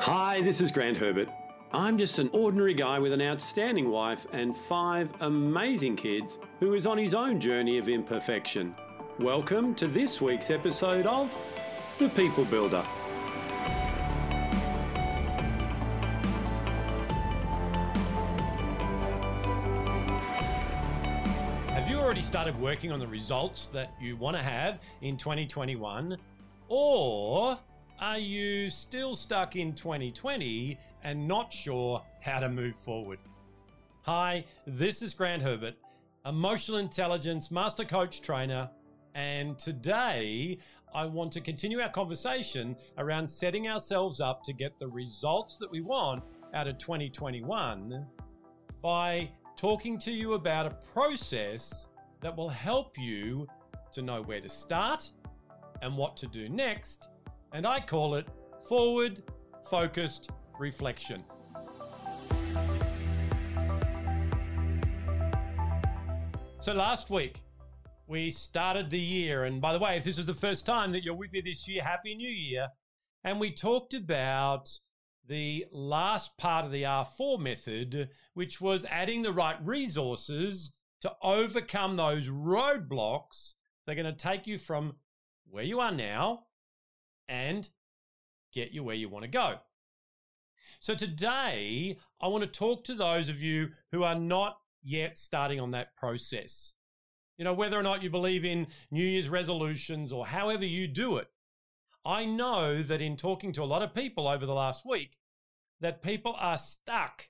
Hi, this is Grant Herbert. I'm just an ordinary guy with an outstanding wife and five amazing kids who is on his own journey of imperfection. Welcome to this week's episode of The People Builder. Have you already started working on the results that you want to have in 2021? Or are you still stuck in 2020 and not sure how to move forward? Hi, this is Grant Herbert, emotional intelligence master coach trainer, and today I want to continue our conversation around setting ourselves up to get the results that we want out of 2021 by talking to you about a process that will help you to know where to start and what to do next and I call it forward focused reflection. So last week, we started the year. And by the way, if this is the first time that you're with me this year, Happy New Year. And we talked about the last part of the R4 method, which was adding the right resources to overcome those roadblocks. They're going to take you from where you are now and get you where you want to go. So today, I want to talk to those of you who are not yet starting on that process. You know, whether or not you believe in New Year's resolutions or however you do it, I know that in talking to a lot of people over the last week, that people are stuck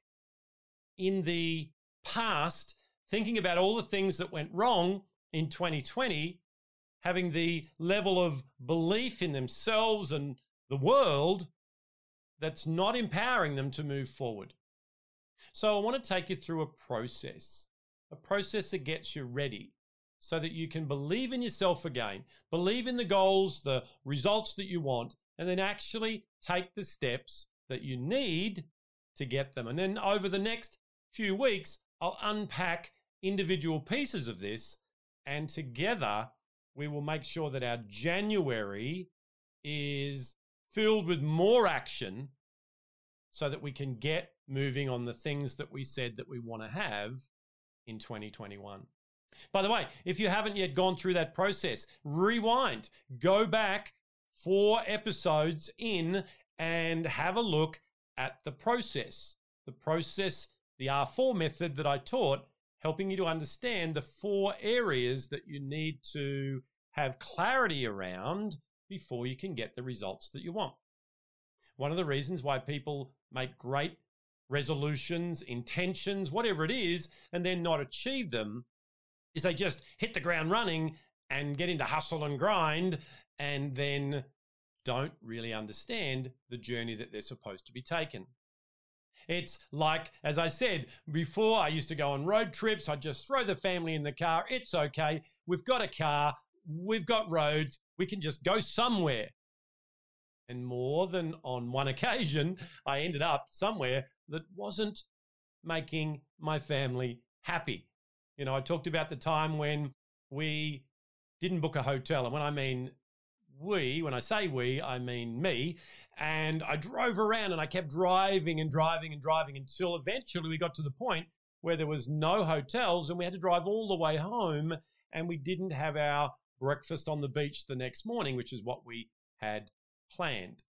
in the past, thinking about all the things that went wrong in 2020 having the level of belief in themselves and the world that's not empowering them to move forward. So I want to take you through a process, a process that gets you ready so that you can believe in yourself again, believe in the goals, the results that you want, and then actually take the steps that you need to get them. And then over the next few weeks, I'll unpack individual pieces of this and together we will make sure that our January is filled with more action so that we can get moving on the things that we said that we want to have in 2021. By the way, if you haven't yet gone through that process, rewind, go back four episodes in and have a look at the process. The process, the R4 method that I taught helping you to understand the four areas that you need to have clarity around before you can get the results that you want. One of the reasons why people make great resolutions, intentions, whatever it is, and then not achieve them is they just hit the ground running and get into hustle and grind and then don't really understand the journey that they're supposed to be taken. It's like, as I said before, I used to go on road trips. I'd just throw the family in the car. It's okay. We've got a car. We've got roads. We can just go somewhere. And more than on one occasion, I ended up somewhere that wasn't making my family happy. You know, I talked about the time when we didn't book a hotel. And when I mean we, when I say we, I mean me. And I drove around and I kept driving and driving and driving until eventually we got to the point where there was no hotels and we had to drive all the way home and we didn't have our breakfast on the beach the next morning, which is what we had planned.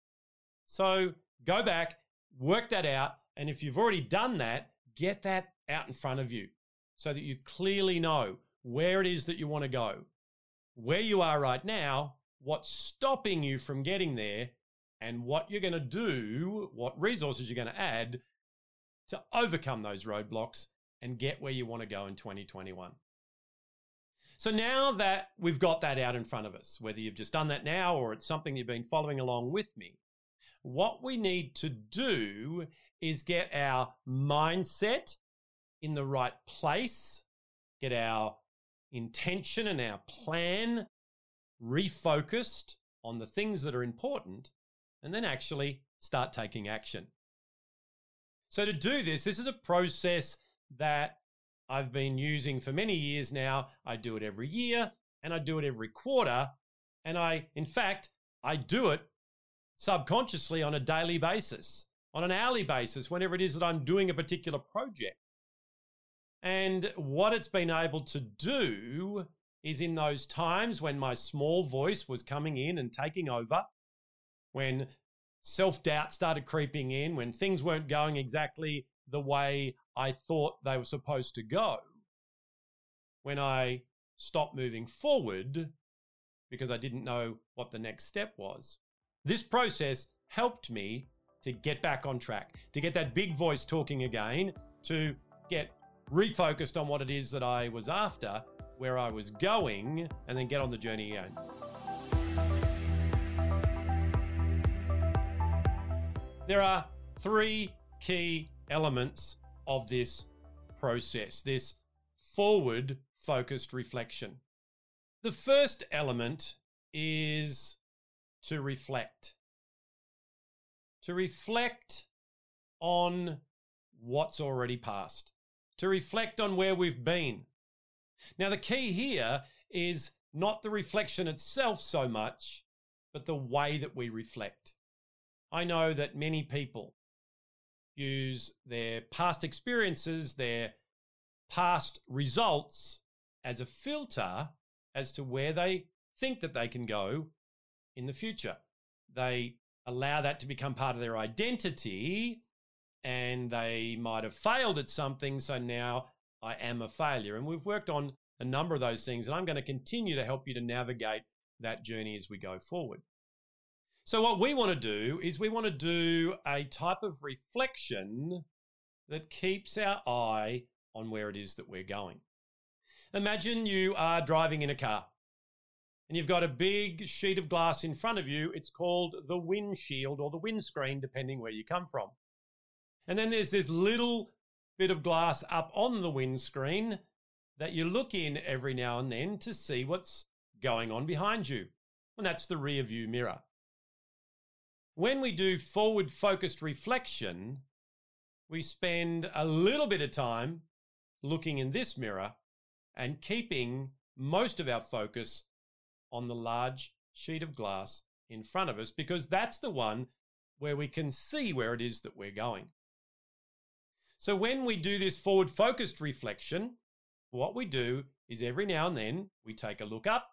So go back, work that out. And if you've already done that, get that out in front of you so that you clearly know where it is that you want to go, where you are right now, what's stopping you from getting there, and what you're going to do, what resources you're going to add to overcome those roadblocks and get where you want to go in 2021. So now that we've got that out in front of us, whether you've just done that now or it's something you've been following along with me, what we need to do is get our mindset in the right place, get our intention and our plan refocused on the things that are important, and then actually start taking action. So, to do this, this is a process that I've been using for many years now. I do it every year and I do it every quarter. And I, in fact, I do it subconsciously on a daily basis. on an hourly basis, whenever it is that I'm doing a particular project. And what it's been able to do is in those times when my small voice was coming in and taking over, when self doubt started creeping in, when things weren't going exactly the way I thought they were supposed to go, when I stopped moving forward because I didn't know what the next step was. This process helped me to get back on track, to get that big voice talking again, to get refocused on what it is that I was after, where I was going, and then get on the journey again. There are three key elements of this process, this forward focused reflection. The first element is to reflect. To reflect on what's already passed, to reflect on where we've been. Now, the key here is not the reflection itself so much, but the way that we reflect. I know that many people use their past experiences, their past results as a filter as to where they think that they can go in the future. They allow that to become part of their identity and they might have failed at something. So now I am a failure. And we've worked on a number of those things. And I'm going to continue to help you to navigate that journey as we go forward. So, what we want to do is we want to do a type of reflection that keeps our eye on where it is that we're going. Imagine you are driving in a car and you've got a big sheet of glass in front of you. It's called the windshield or the windscreen, depending where you come from. And then there's this little bit of glass up on the windscreen that you look in every now and then to see what's going on behind you. And that's the rear view mirror. When we do forward focused reflection, we spend a little bit of time looking in this mirror and keeping most of our focus on the large sheet of glass in front of us because that's the one where we can see where it is that we're going. So when we do this forward focused reflection, what we do is every now and then we take a look up,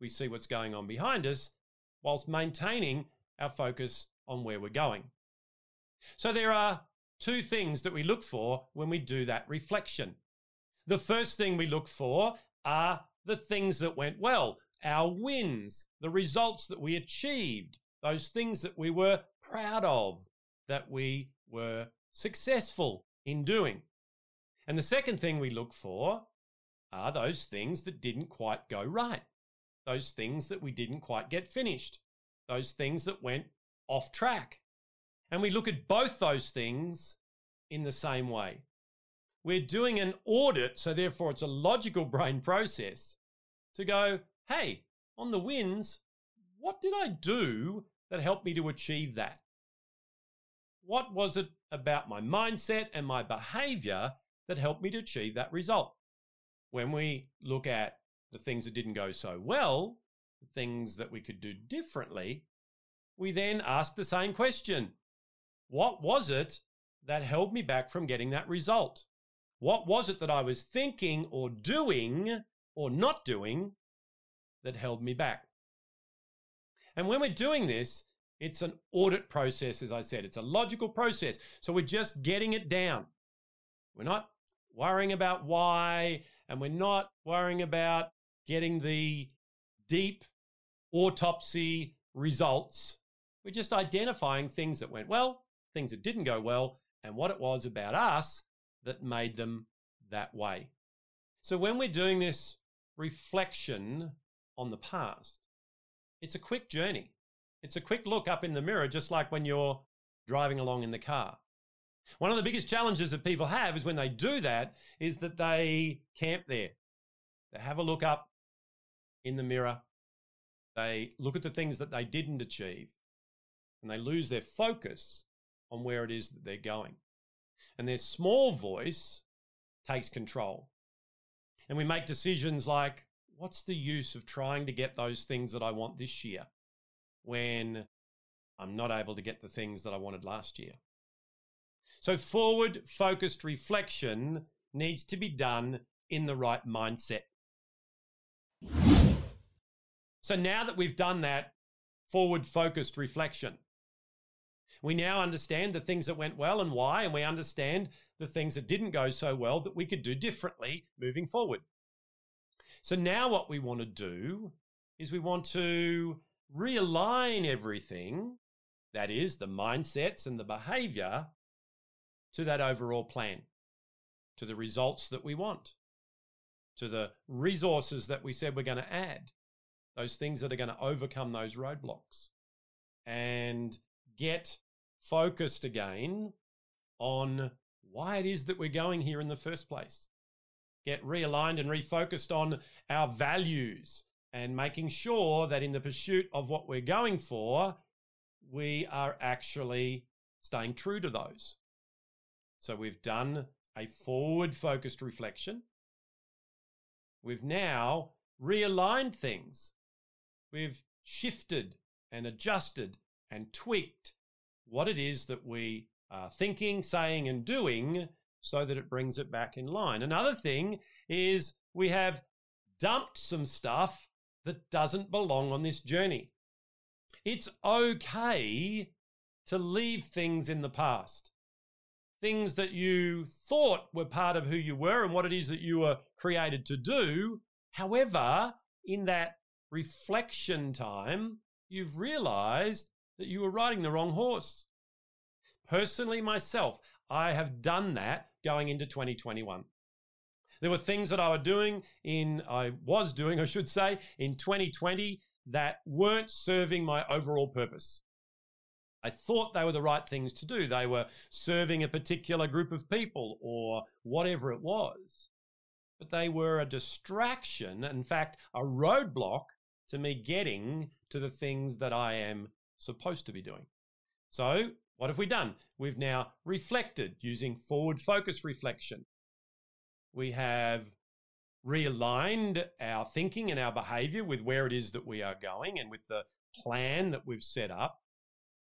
we see what's going on behind us, whilst maintaining our focus on where we're going. So there are two things that we look for when we do that reflection. The first thing we look for are the things that went well, our wins, the results that we achieved, those things that we were proud of, that we were successful in doing. And the second thing we look for are those things that didn't quite go right, those things that we didn't quite get finished, those things that went off track. And we look at both those things in the same way. We're doing an audit, so therefore it's a logical brain process to go, hey, on the wins, what did I do that helped me to achieve that? What was it about my mindset and my behavior that helped me to achieve that result? When we look at the things that didn't go so well, the things that we could do differently, we then ask the same question What was it that held me back from getting that result? What was it that I was thinking or doing or not doing that held me back. And when we're doing this, it's an audit process, as I said. It's a logical process. So we're just getting it down. We're not worrying about why, and we're not worrying about getting the deep autopsy results. We're just identifying things that went well, things that didn't go well, and what it was about us that made them that way. So when we're doing this reflection on the past. It's a quick journey. It's a quick look up in the mirror, just like when you're driving along in the car. One of the biggest challenges that people have is when they do that, is that they camp there. They have a look up in the mirror. They look at the things that they didn't achieve and they lose their focus on where it is that they're going. And their small voice takes control. And we make decisions like, what's the use of trying to get those things that I want this year when I'm not able to get the things that I wanted last year? So, forward focused reflection needs to be done in the right mindset. So, now that we've done that forward focused reflection, we now understand the things that went well and why, and we understand the things that didn't go so well that we could do differently moving forward. So, now what we want to do is we want to realign everything that is, the mindsets and the behavior to that overall plan, to the results that we want, to the resources that we said we're going to add, those things that are going to overcome those roadblocks, and get focused again on why it is that we're going here in the first place. Get realigned and refocused on our values and making sure that in the pursuit of what we're going for, we are actually staying true to those. So we've done a forward focused reflection. We've now realigned things. We've shifted and adjusted and tweaked what it is that we are thinking, saying, and doing so that it brings it back in line. Another thing is we have dumped some stuff that doesn't belong on this journey. It's okay to leave things in the past. Things that you thought were part of who you were and what it is that you were created to do. However, in that reflection time, you've realized that you were riding the wrong horse. Personally, myself, I have done that going into 2021. There were things that I was doing in, I was doing, I should say, in 2020 that weren't serving my overall purpose. I thought they were the right things to do. They were serving a particular group of people or whatever it was. But they were a distraction, in fact, a roadblock to me getting to the things that I am supposed to be doing. So, what have we done? We've now reflected using forward focus reflection. We have realigned our thinking and our behavior with where it is that we are going and with the plan that we've set up.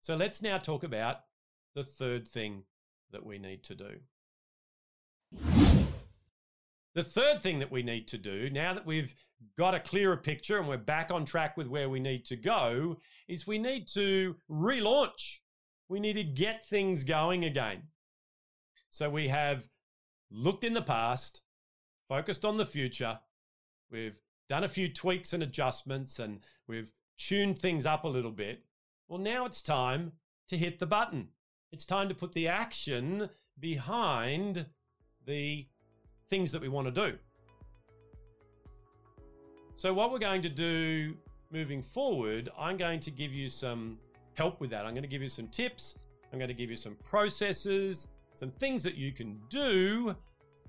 So let's now talk about the third thing that we need to do. The third thing that we need to do, now that we've got a clearer picture and we're back on track with where we need to go, is we need to relaunch. We need to get things going again. So we have looked in the past, focused on the future. We've done a few tweaks and adjustments and we've tuned things up a little bit. Well, now it's time to hit the button. It's time to put the action behind the things that we want to do. So, what we're going to do moving forward, I'm going to give you some help with that. I'm going to give you some tips. I'm going to give you some processes, some things that you can do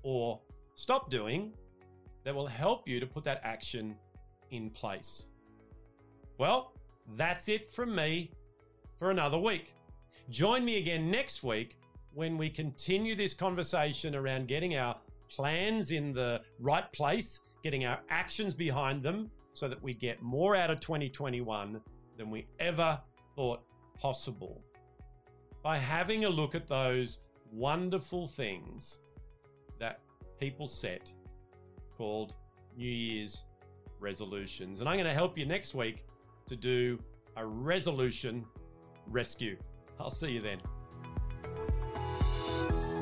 or stop doing that will help you to put that action in place. Well, that's it from me for another week. Join me again next week when we continue this conversation around getting our plans in the right place, getting our actions behind them so that we get more out of 2021 than we ever thought possible. By having a look at those wonderful things that people set called New Year's resolutions. And I'm going to help you next week to do a resolution rescue. I'll see you then.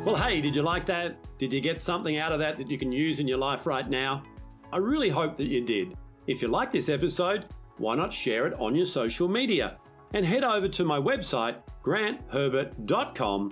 Well, hey, did you like that? Did you get something out of that that you can use in your life right now? I really hope that you did. If you like this episode, why not share it on your social media? And head over to my website, grantherbert.com